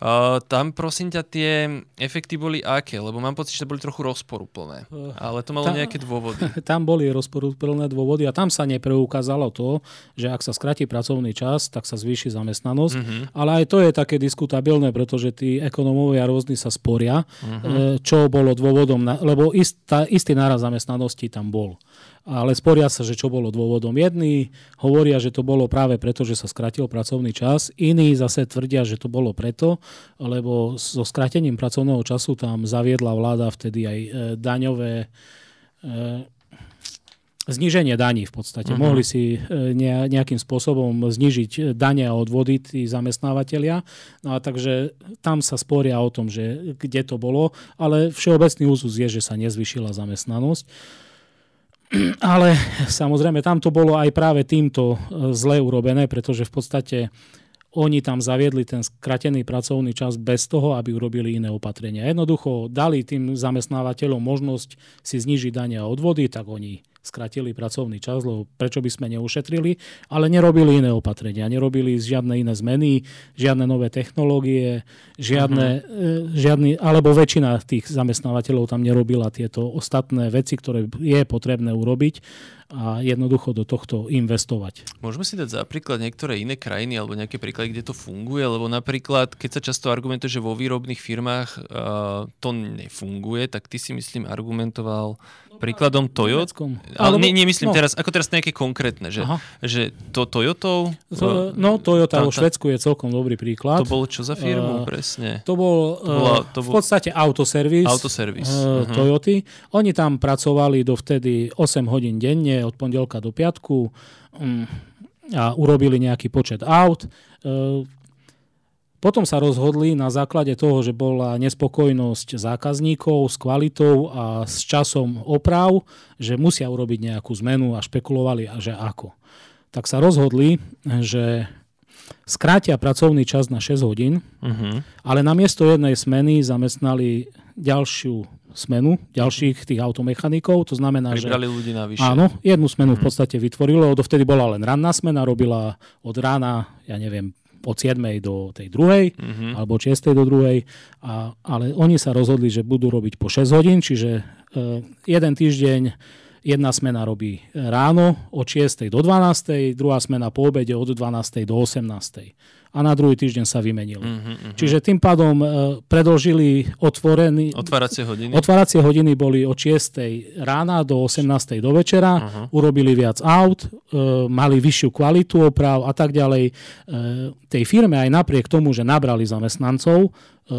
Uh, tam prosím ťa tie efekty boli aké? Lebo mám pocit, že boli trochu rozporuplné. Ale to malo tam, nejaké dôvody. Tam boli rozporuplné dôvody a tam sa nepreukázalo to, že ak sa skratí pracovný čas, tak sa zvýši zamestnanosť. Uh-huh. Ale aj to je také diskutabilné, pretože tí ekonomovia rôzni sa sporia, uh-huh. čo bolo dôvodom, na, lebo istá, istý náraz zamestnanosti tam bol. Ale sporia sa, že čo bolo dôvodom. Jedni hovoria, že to bolo práve preto, že sa skratil pracovný čas, iní zase tvrdia, že to bolo preto, lebo so skratením pracovného času tam zaviedla vláda vtedy aj e, daňové e, zníženie daní v podstate. Uh-huh. Mohli si e, nejakým spôsobom znižiť dane a odvody tí zamestnávateľia. No a takže tam sa sporia o tom, že kde to bolo, ale všeobecný úzus je, že sa nezvyšila zamestnanosť. Ale samozrejme tam to bolo aj práve týmto e, zle urobené, pretože v podstate oni tam zaviedli ten skratený pracovný čas bez toho, aby urobili iné opatrenia. Jednoducho dali tým zamestnávateľom možnosť si znižiť dania a odvody, tak oni skratili pracovný čas, lebo prečo by sme neušetrili, ale nerobili iné opatrenia, nerobili žiadne iné zmeny, žiadne nové technológie, žiadne, uh-huh. žiadny, alebo väčšina tých zamestnávateľov tam nerobila tieto ostatné veci, ktoré je potrebné urobiť a jednoducho do tohto investovať. Môžeme si dať za príklad niektoré iné krajiny alebo nejaké príklady, kde to funguje, lebo napríklad, keď sa často argumentuje, že vo výrobných firmách uh, to nefunguje, tak ty si myslím argumentoval príkladom Toyota. Ale nie, nie myslím no. teraz, ako teraz nejaké konkrétne, že, že to Toyotov... To, no Toyota vo Švedsku je celkom dobrý príklad. To bolo čo za firmu uh, presne? To bol, to bola, to bol v podstate autoservis, autoservis. Uh, uh-huh. Toyoty. Oni tam pracovali dovtedy 8 hodín denne od pondelka do piatku um, a urobili nejaký počet aut. Uh, potom sa rozhodli na základe toho, že bola nespokojnosť zákazníkov s kvalitou a s časom oprav, že musia urobiť nejakú zmenu a špekulovali, a že ako. Tak sa rozhodli, že skrátia pracovný čas na 6 hodín, uh-huh. ale namiesto jednej smeny zamestnali ďalšiu smenu, ďalších tých automechanikov, to znamená, Pribrali že... ľudí navyše. Áno, jednu smenu v mhm. podstate vytvorilo, dovtedy bola len ranná smena, robila od rána, ja neviem, od 7. do tej druhej, mm-hmm. alebo od 6. do druhej, a, ale oni sa rozhodli, že budú robiť po 6 hodín, čiže e, jeden týždeň jedna smena robí ráno od 6. do 12. druhá smena po obede od 12. do 18 a na druhý týždeň sa vymenili. Uh-huh, uh-huh. Čiže tým pádom e, predlžili otvorený... Otváracie hodiny? Otváracie hodiny boli od 6. rána do 18. do večera, uh-huh. urobili viac aut, e, mali vyššiu kvalitu oprav a tak ďalej. E, tej firme aj napriek tomu, že nabrali zamestnancov,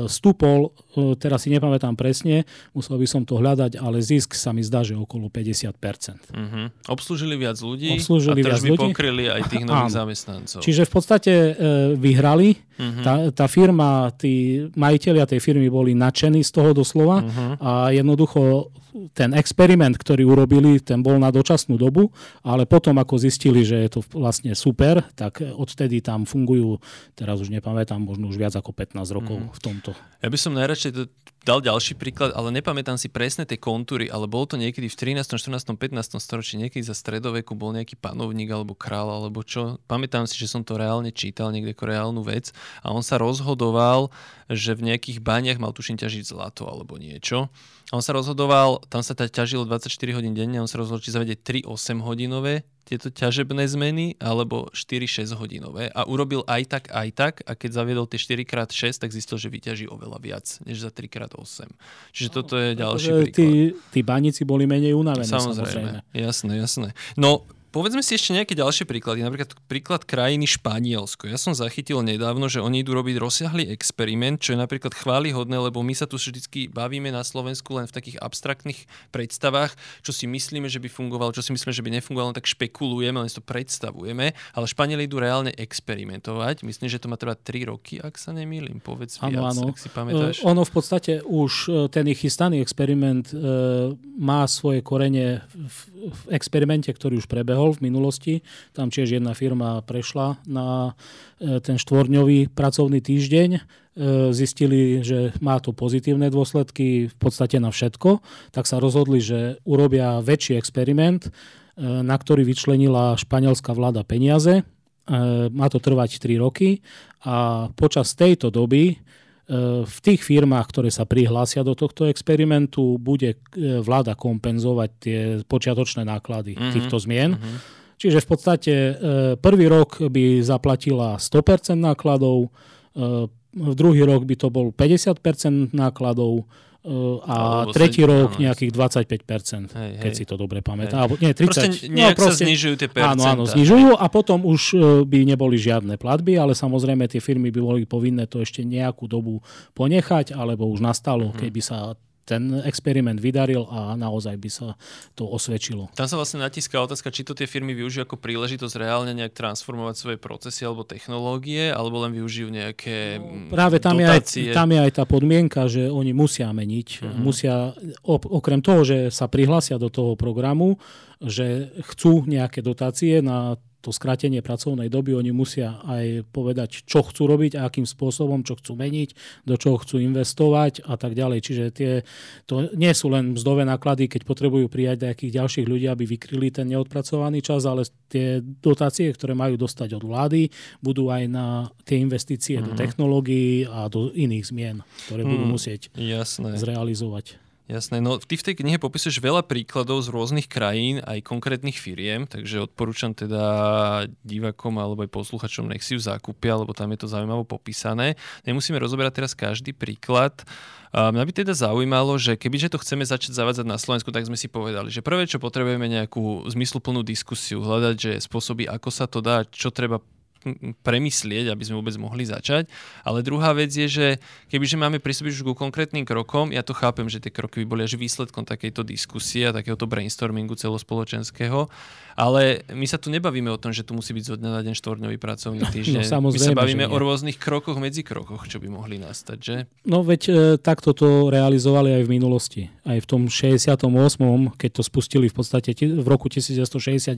Stupol, e, teraz si nepamätám presne, musel by som to hľadať, ale zisk sa mi zdá, že okolo 50%. Uh-huh. Obslúžili viac ľudí Obslúžili a viac ľudí. pokryli aj tých nových zamestnancov. Čiže v podstate e, vyhrali. Uh-huh. Tá, tá firma, tí majiteľia tej firmy boli nadšení z toho doslova uh-huh. a jednoducho ten experiment, ktorý urobili, ten bol na dočasnú dobu, ale potom ako zistili, že je to vlastne super, tak odtedy tam fungujú, teraz už nepamätám, možno už viac ako 15 rokov mm. v tomto. Ja by som najradšej to dal ďalší príklad, ale nepamätám si presne tie kontúry, ale bolo to niekedy v 13., 14., 15. storočí, niekedy za stredoveku bol nejaký panovník alebo král alebo čo. Pamätám si, že som to reálne čítal niekde ako reálnu vec a on sa rozhodoval, že v nejakých baniach mal tuším ťažiť zlato alebo niečo. A on sa rozhodoval, tam sa ťažilo 24 hodín denne, on sa rozhodol, či zavedie 3 8 hodinové tieto ťažebné zmeny alebo 4-6 hodinové a urobil aj tak, aj tak a keď zaviedol tie 4x6, tak zistil, že vyťaží oveľa viac než za 3x8. Čiže toto je ďalší príklad. Tí, tí banici boli menej unavené. Samozrejme, samozrejme. jasné, jasné. No Povedzme si ešte nejaké ďalšie príklady. Napríklad príklad krajiny Španielsko. Ja som zachytil nedávno, že oni idú robiť rozsiahly experiment, čo je napríklad chválihodné, lebo my sa tu vždy bavíme na Slovensku len v takých abstraktných predstavách, čo si myslíme, že by fungovalo, čo si myslíme, že by nefungovalo, tak špekulujeme, len si to predstavujeme. Ale Španieli idú reálne experimentovať. Myslím, že to má trvať 3 roky, ak sa nemýlim. Povedz ano, viac, ano. ak si pamätáš. Ono v podstate už e, ten ich chystaný experiment e, má svoje korene v, v experimente, ktorý už prebehol prebehol v minulosti. Tam tiež jedna firma prešla na e, ten štvorňový pracovný týždeň. E, zistili, že má to pozitívne dôsledky v podstate na všetko. Tak sa rozhodli, že urobia väčší experiment, e, na ktorý vyčlenila španielská vláda peniaze. Má to trvať 3 roky a počas tejto doby v tých firmách, ktoré sa prihlásia do tohto experimentu, bude e, vláda kompenzovať tie počiatočné náklady mm-hmm. týchto zmien. Mm-hmm. Čiže v podstate e, prvý rok by zaplatila 100% nákladov, e, v druhý rok by to bol 50% nákladov, a tretí rok nejakých 25%, hej, keď hej. si to dobre pamätá. Alebo, nie, 30. Proste nejak no, proste, sa znižujú tie percentá. Áno, áno, znižujú a potom už by neboli žiadne platby, ale samozrejme tie firmy by boli povinné to ešte nejakú dobu ponechať, alebo už nastalo, mm-hmm. keby sa ten experiment vydaril a naozaj by sa to osvedčilo. Tam sa vlastne natíska otázka, či to tie firmy využijú ako príležitosť reálne nejak transformovať svoje procesy alebo technológie, alebo len využijú nejaké no, Práve tam je, aj, tam je aj tá podmienka, že oni musia meniť. Uh-huh. Musia, okrem toho, že sa prihlásia do toho programu, že chcú nejaké dotácie na to skrátenie pracovnej doby, oni musia aj povedať, čo chcú robiť a akým spôsobom, čo chcú meniť, do čoho chcú investovať a tak ďalej. Čiže tie, to nie sú len mzdové náklady, keď potrebujú prijať nejakých ďalších ľudí, aby vykryli ten neodpracovaný čas, ale tie dotácie, ktoré majú dostať od vlády, budú aj na tie investície mm. do mhm. technológií a do iných zmien, ktoré mm, budú mhm. musieť jasné. zrealizovať. Jasné, no ty v tej knihe popisuješ veľa príkladov z rôznych krajín, aj konkrétnych firiem, takže odporúčam teda divakom alebo aj posluchačom, nech si ju zakúpia, lebo tam je to zaujímavo popísané. Nemusíme rozoberať teraz každý príklad. Mňa by teda zaujímalo, že kebyže to chceme začať zavádzať na Slovensku, tak sme si povedali, že prvé, čo potrebujeme nejakú zmysluplnú diskusiu, hľadať, že spôsoby, ako sa to dá, čo treba premyslieť, aby sme vôbec mohli začať. Ale druhá vec je, že kebyže máme pristúpiť už ku konkrétnym krokom, ja to chápem, že tie kroky by boli až výsledkom takejto diskusie a takéhoto brainstormingu celospoločenského, ale my sa tu nebavíme o tom, že tu musí byť zo dňa na deň štvorňový pracovný no, týždeň. No, my sa bavíme o rôznych krokoch medzi krokoch, čo by mohli nastať, že? No veď e, takto to realizovali aj v minulosti. Aj v tom 68., keď to spustili v podstate v roku 1969,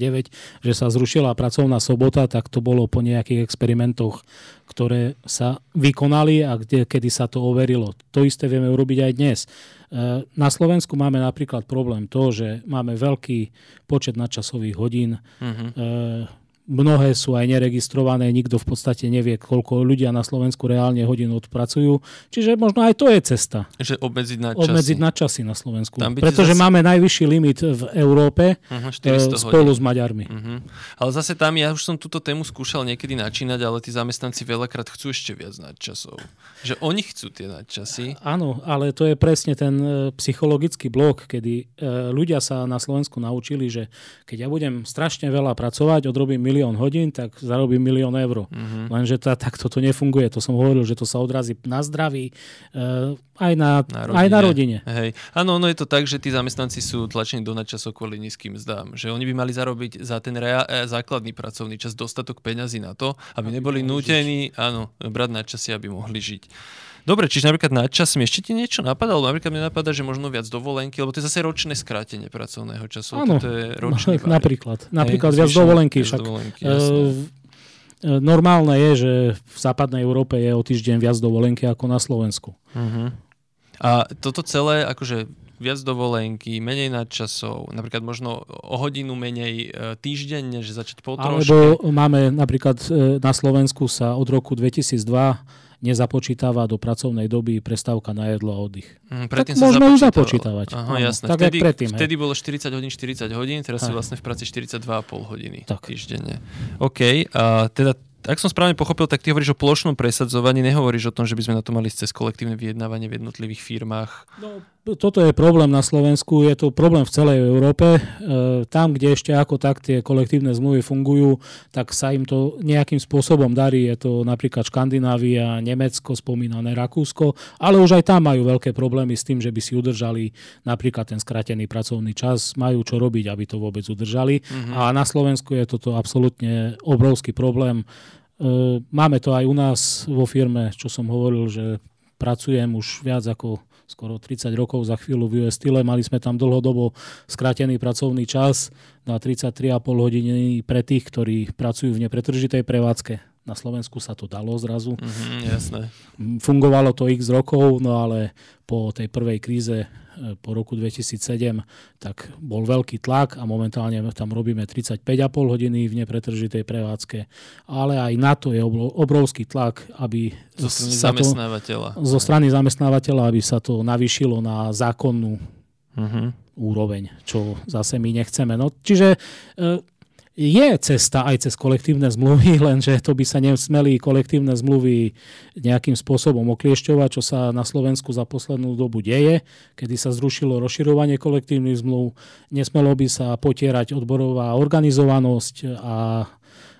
že sa zrušila pracovná sobota, tak to bolo po nejakých experimentoch, ktoré sa vykonali a kde, kedy sa to overilo. To isté vieme urobiť aj dnes. E, na Slovensku máme napríklad problém to, že máme veľký počet nadčasových hodín. Uh-huh mnohé sú aj neregistrované, nikto v podstate nevie, koľko ľudia na Slovensku reálne hodín odpracujú. Čiže možno aj to je cesta. Že obmedziť na časy. Obmedziť na časy na Slovensku. Pretože zase... máme najvyšší limit v Európe uh-huh, spolu hodín. s Maďarmi. Uh-huh. Ale zase tam, ja už som túto tému skúšal niekedy načínať, ale tí zamestnanci veľakrát chcú ešte viac nadčasov. Že oni chcú tie nadčasy. Áno, ale to je presne ten e, psychologický blok, kedy e, ľudia sa na Slovensku naučili, že keď ja budem strašne veľa pracovať, odrobím milión hodín, tak zarobím milión eur. Mm-hmm. Lenže tá, takto to nefunguje. To som hovoril, že to sa odrazí na zdraví, e, aj na, na rodine. Aj na rodine. Hej. Áno, ono je to tak, že tí zamestnanci sú tlačení do nadčasov kvôli nízkym zdám. Že oni by mali zarobiť za ten rea- e, základný pracovný čas dostatok peňazí na to, aby, aby neboli nútení áno, brať nadčasy, aby mohli žiť. Dobre, čiže napríklad na čas mi ešte ti niečo napadalo? Napríklad mi napadá, že možno viac dovolenky, lebo to je zase ročné skrátenie pracovného času. Áno, to je ročný no, napríklad. Napríklad viac dovolenky však. Dovolenky, uh, normálne je, že v západnej Európe je o týždeň viac dovolenky ako na Slovensku. Uh-huh. A toto celé, akože viac dovolenky, menej nadčasov, napríklad možno o hodinu menej e, týždenne, že začať po Alebo máme napríklad na Slovensku sa od roku 2002 nezapočítava do pracovnej doby prestávka na jedlo a oddych. Mm, tak možno ju započítavať. Aha, jasné. Tak vtedy, predtým, vtedy bolo 40 hodín, 40 hodín, teraz si vlastne v práci 42,5 hodiny tak. týždenne. OK, a teda ak som správne pochopil, tak ty hovoríš o plošnom presadzovaní, nehovoríš o tom, že by sme na to mali cez kolektívne vyjednávanie v jednotlivých firmách. No, toto je problém na Slovensku, je to problém v celej Európe. E, tam, kde ešte ako tak tie kolektívne zmluvy fungujú, tak sa im to nejakým spôsobom darí. Je to napríklad Škandinávia, Nemecko, spomínané Rakúsko, ale už aj tam majú veľké problémy s tým, že by si udržali napríklad ten skratený pracovný čas. Majú čo robiť, aby to vôbec udržali. Mm-hmm. A na Slovensku je toto absolútne obrovský problém. E, máme to aj u nás vo firme, čo som hovoril, že pracujem už viac ako skoro 30 rokov za chvíľu v US Style. Mali sme tam dlhodobo skrátený pracovný čas na 33,5 hodiny pre tých, ktorí pracujú v nepretržitej prevádzke. Na Slovensku sa to dalo zrazu. Mm-hmm, jasné. Fungovalo to x rokov, no ale po tej prvej kríze po roku 2007, tak bol veľký tlak a momentálne tam robíme 35,5 hodiny v nepretržitej prevádzke. Ale aj na to je obrovský tlak, aby zo strany zamestnávateľa. To, zo strany zamestnávateľa, aby sa to navýšilo na zákonnú uh-huh. úroveň, čo zase my nechceme. No, čiže e, je cesta aj cez kolektívne zmluvy, lenže to by sa nesmeli kolektívne zmluvy nejakým spôsobom okliešťovať, čo sa na Slovensku za poslednú dobu deje, kedy sa zrušilo rozširovanie kolektívnych zmluv, nesmelo by sa potierať odborová organizovanosť a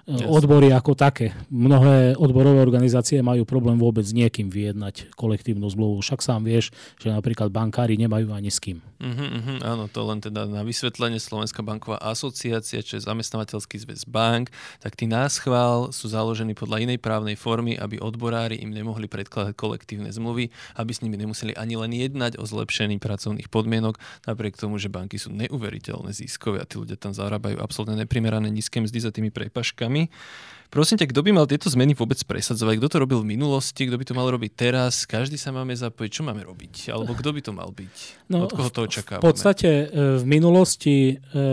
Yes. odbory ako také. Mnohé odborové organizácie majú problém vôbec s niekým vyjednať kolektívnu zmluvu. Však sám vieš, že napríklad bankári nemajú ani s kým. Uh-huh, uh-huh, áno, to len teda na vysvetlenie Slovenská banková asociácia, čo je zamestnávateľský zväz bank, tak tí náschvál sú založení podľa inej právnej formy, aby odborári im nemohli predkladať kolektívne zmluvy, aby s nimi nemuseli ani len jednať o zlepšení pracovných podmienok, napriek tomu, že banky sú neuveriteľné ziskové a tí ľudia tam zarábajú absolútne neprimerané nízke mzdy za tými prepaškami vecami. Prosím ťa, kto by mal tieto zmeny vôbec presadzovať? Kto to robil v minulosti? Kto by to mal robiť teraz? Každý sa máme zapojiť. Čo máme robiť? Alebo kto by to mal byť? No, Od koho to očakávame? V podstate e, v minulosti e,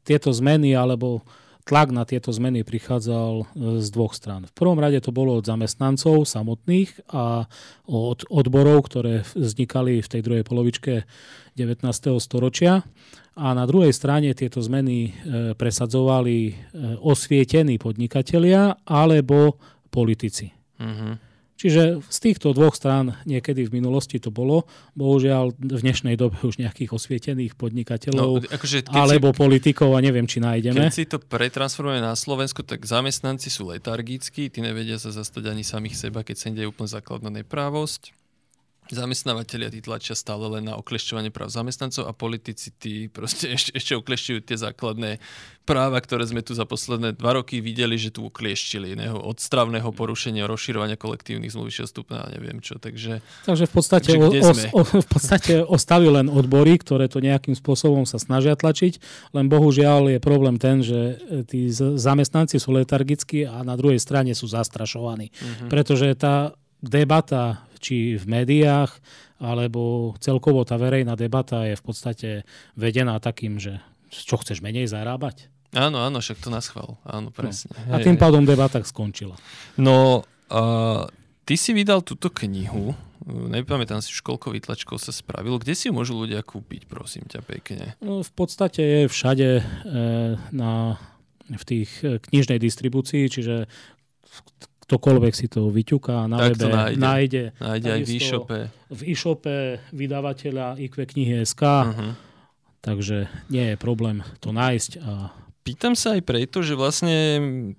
tieto zmeny alebo tlak na tieto zmeny prichádzal e, z dvoch strán. V prvom rade to bolo od zamestnancov samotných a od odborov, ktoré vznikali v tej druhej polovičke 19. storočia a na druhej strane tieto zmeny e, presadzovali e, osvietení podnikatelia alebo politici. Uh-huh. Čiže z týchto dvoch strán niekedy v minulosti to bolo. Bohužiaľ v dnešnej dobe už nejakých osvietených podnikateľov no, akože alebo si, politikov a neviem, či nájdeme. Keď si to pretransformujeme na Slovensku, tak zamestnanci sú letargickí, tí nevedia sa zastať ani samých seba, keď sa im deje úplne základná neprávosť zamestnávateľia tí tlačia stále len na oklešťovanie práv zamestnancov a politici tí proste ešte, ešte oklešťujú tie základné práva, ktoré sme tu za posledné dva roky videli, že tu oklieštili iného od stravného porušenia, rozširovania kolektívnych zmluv stupňa a neviem čo. Takže, takže v, podstate takže o, o, o, v podstate ostali len odbory, ktoré to nejakým spôsobom sa snažia tlačiť, len bohužiaľ je problém ten, že tí zamestnanci sú letargickí a na druhej strane sú zastrašovaní. Mm-hmm. Pretože tá debata či v médiách, alebo celkovo tá verejná debata je v podstate vedená takým, že čo chceš menej zarábať? Áno, áno, však to nás chval. Áno, no. presne. No. A tým pádom debata skončila. No, uh, ty si vydal túto knihu, nepamätám si už koľko vytlačkov sa spravilo. Kde si ju môžu ľudia kúpiť, prosím ťa pekne? No, v podstate je všade e, na, v tých e, knižnej distribúcii, čiže ktokoľvek si to vyťuká na tak webe, nájde. nájde. Nájde aj v e-shope. V e-shope vydavateľa IQ knihy SK. Uh-huh. Takže nie je problém to nájsť a Pýtam sa aj preto, že vlastne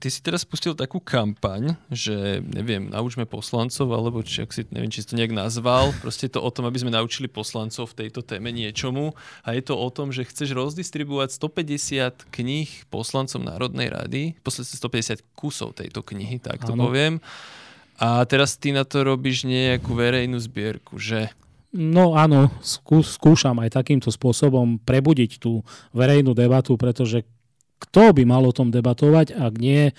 ty si teraz spustil takú kampaň, že neviem, naučme poslancov, alebo či, ak si, neviem, či si to nejak nazval, proste je to o tom, aby sme naučili poslancov v tejto téme niečomu a je to o tom, že chceš rozdistribuovať 150 kníh poslancom Národnej rady, posled 150 kusov tejto knihy, tak to ano. poviem. A teraz ty na to robíš nejakú verejnú zbierku, že? No áno, skú, skúšam aj takýmto spôsobom prebudiť tú verejnú debatu, pretože kto by mal o tom debatovať, ak nie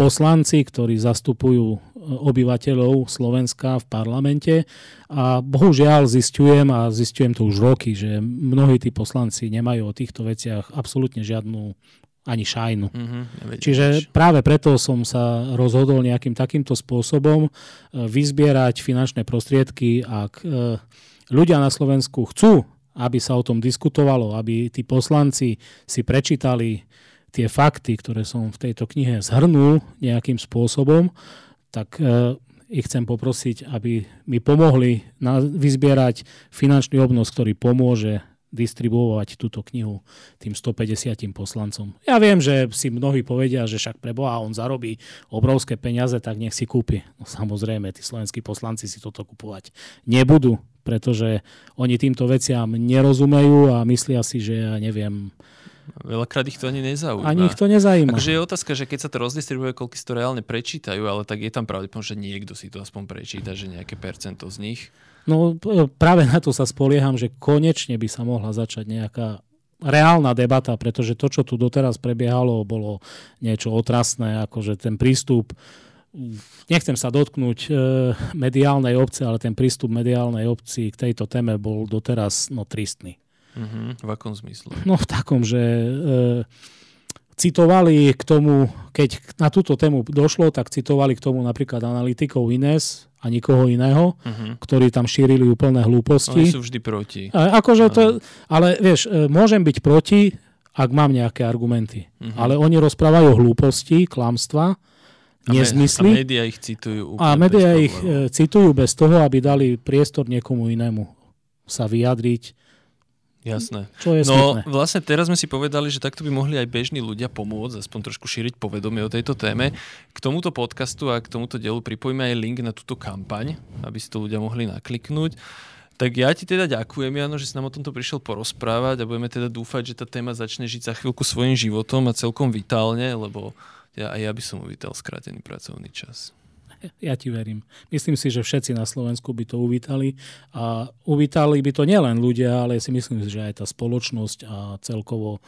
poslanci, ktorí zastupujú e, obyvateľov Slovenska v parlamente. A bohužiaľ zistujem, a zistujem to už roky, že mnohí tí poslanci nemajú o týchto veciach absolútne žiadnu ani šajnu. Mm-hmm, Čiže práve preto som sa rozhodol nejakým takýmto spôsobom e, vyzbierať finančné prostriedky, ak e, ľudia na Slovensku chcú, aby sa o tom diskutovalo, aby tí poslanci si prečítali tie fakty, ktoré som v tejto knihe zhrnul nejakým spôsobom, tak e, ich chcem poprosiť, aby mi pomohli vyzbierať finančný obnos, ktorý pomôže distribuovať túto knihu tým 150 poslancom. Ja viem, že si mnohí povedia, že však pre Boha on zarobí obrovské peniaze, tak nech si kúpi. No samozrejme, tí slovenskí poslanci si toto kupovať nebudú, pretože oni týmto veciam nerozumejú a myslia si, že ja neviem, Veľakrát ich to ani nezaujíma. Ani ich to nezaujíma. Takže je otázka, že keď sa to rozdistribuje, koľko si to reálne prečítajú, ale tak je tam pravdepodobne, že niekto si to aspoň prečíta, že nejaké percento z nich. No práve na to sa spolieham, že konečne by sa mohla začať nejaká reálna debata, pretože to, čo tu doteraz prebiehalo, bolo niečo otrasné, akože ten prístup nechcem sa dotknúť e, mediálnej obce, ale ten prístup mediálnej obci k tejto téme bol doteraz no, tristný. Uh-huh. V akom zmysle? No v takom, že e, citovali k tomu, keď na túto tému došlo, tak citovali k tomu napríklad analytikov Ines a nikoho iného, uh-huh. ktorí tam šírili úplné hlúposti. Oni sú vždy proti. A, akože to, ale vieš, e, môžem byť proti, ak mám nejaké argumenty. Uh-huh. Ale oni rozprávajú hlúposti, klamstva, nezmysly. A médiá ich citujú. A médiá ich e, citujú bez toho, aby dali priestor niekomu inému sa vyjadriť. Jasné. Čo je no smutné. vlastne teraz sme si povedali, že takto by mohli aj bežní ľudia pomôcť, aspoň trošku šíriť povedomie o tejto téme. K tomuto podcastu a k tomuto dielu pripojíme aj link na túto kampaň, aby si to ľudia mohli nakliknúť. Tak ja ti teda ďakujem, Jano, že si nám o tomto prišiel porozprávať a budeme teda dúfať, že tá téma začne žiť za chvíľku svojim životom a celkom vitálne, lebo ja, aj ja by som uvítal skrátený pracovný čas. Ja ti verím. Myslím si, že všetci na Slovensku by to uvítali a uvítali by to nielen ľudia, ale si myslím, že aj tá spoločnosť a celkovo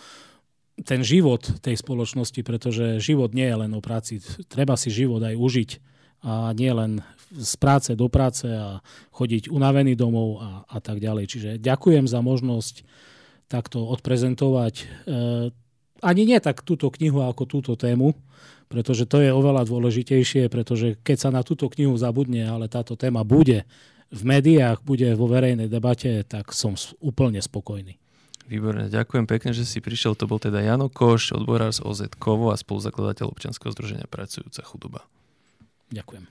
ten život tej spoločnosti, pretože život nie je len o práci. Treba si život aj užiť a nie len z práce do práce a chodiť unavený domov a, a tak ďalej. Čiže ďakujem za možnosť takto odprezentovať e, ani nie tak túto knihu ako túto tému, pretože to je oveľa dôležitejšie, pretože keď sa na túto knihu zabudne, ale táto téma bude v médiách, bude vo verejnej debate, tak som úplne spokojný. Výborne, ďakujem pekne, že si prišiel. To bol teda Jano Koš, odborár z OZ Kovo a spoluzakladateľ občianskeho združenia Pracujúca chudoba. Ďakujem.